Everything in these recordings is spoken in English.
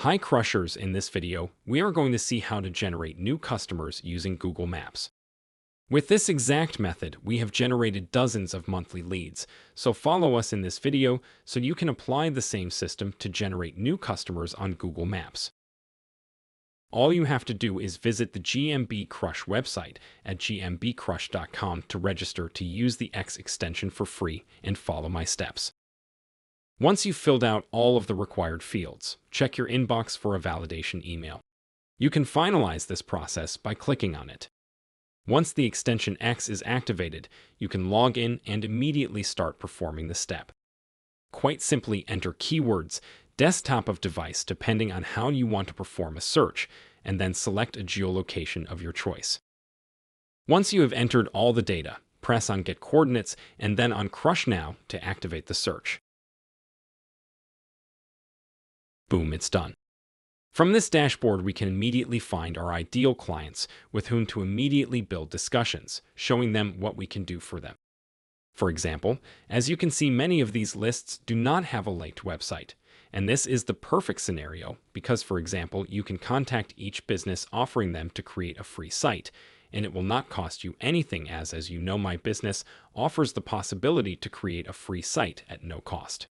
Hi Crushers, in this video, we are going to see how to generate new customers using Google Maps. With this exact method, we have generated dozens of monthly leads, so follow us in this video so you can apply the same system to generate new customers on Google Maps. All you have to do is visit the GMB Crush website at gmbcrush.com to register to use the X extension for free and follow my steps. Once you've filled out all of the required fields, check your inbox for a validation email. You can finalize this process by clicking on it. Once the extension X is activated, you can log in and immediately start performing the step. Quite simply enter keywords desktop of device depending on how you want to perform a search, and then select a geolocation of your choice. Once you have entered all the data, press on Get Coordinates and then on Crush Now to activate the search. Boom, it's done. From this dashboard, we can immediately find our ideal clients with whom to immediately build discussions, showing them what we can do for them. For example, as you can see, many of these lists do not have a linked website, and this is the perfect scenario because, for example, you can contact each business offering them to create a free site, and it will not cost you anything as, as you know, my business offers the possibility to create a free site at no cost.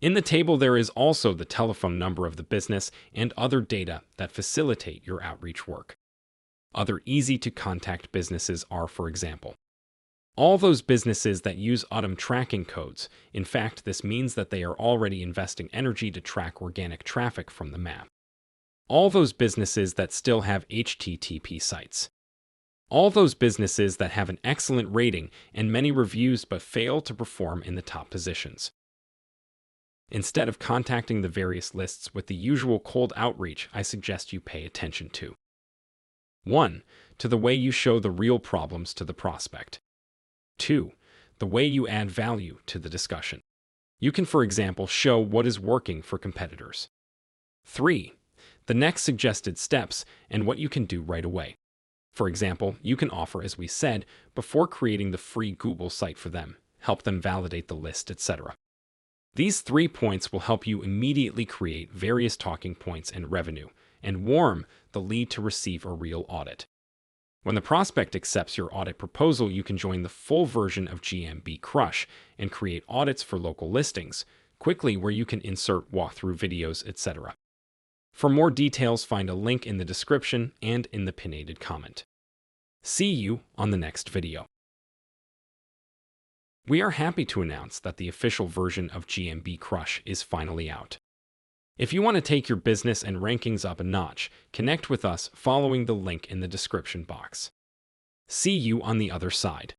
In the table, there is also the telephone number of the business and other data that facilitate your outreach work. Other easy to contact businesses are, for example, all those businesses that use UTM tracking codes, in fact, this means that they are already investing energy to track organic traffic from the map. All those businesses that still have HTTP sites. All those businesses that have an excellent rating and many reviews but fail to perform in the top positions. Instead of contacting the various lists with the usual cold outreach, I suggest you pay attention to 1. To the way you show the real problems to the prospect. 2. The way you add value to the discussion. You can, for example, show what is working for competitors. 3. The next suggested steps and what you can do right away. For example, you can offer, as we said, before creating the free Google site for them, help them validate the list, etc. These three points will help you immediately create various talking points and revenue, and warm the lead to receive a real audit. When the prospect accepts your audit proposal, you can join the full version of GMB Crush and create audits for local listings quickly where you can insert walkthrough videos, etc. For more details, find a link in the description and in the pinned comment. See you on the next video. We are happy to announce that the official version of GMB Crush is finally out. If you want to take your business and rankings up a notch, connect with us following the link in the description box. See you on the other side.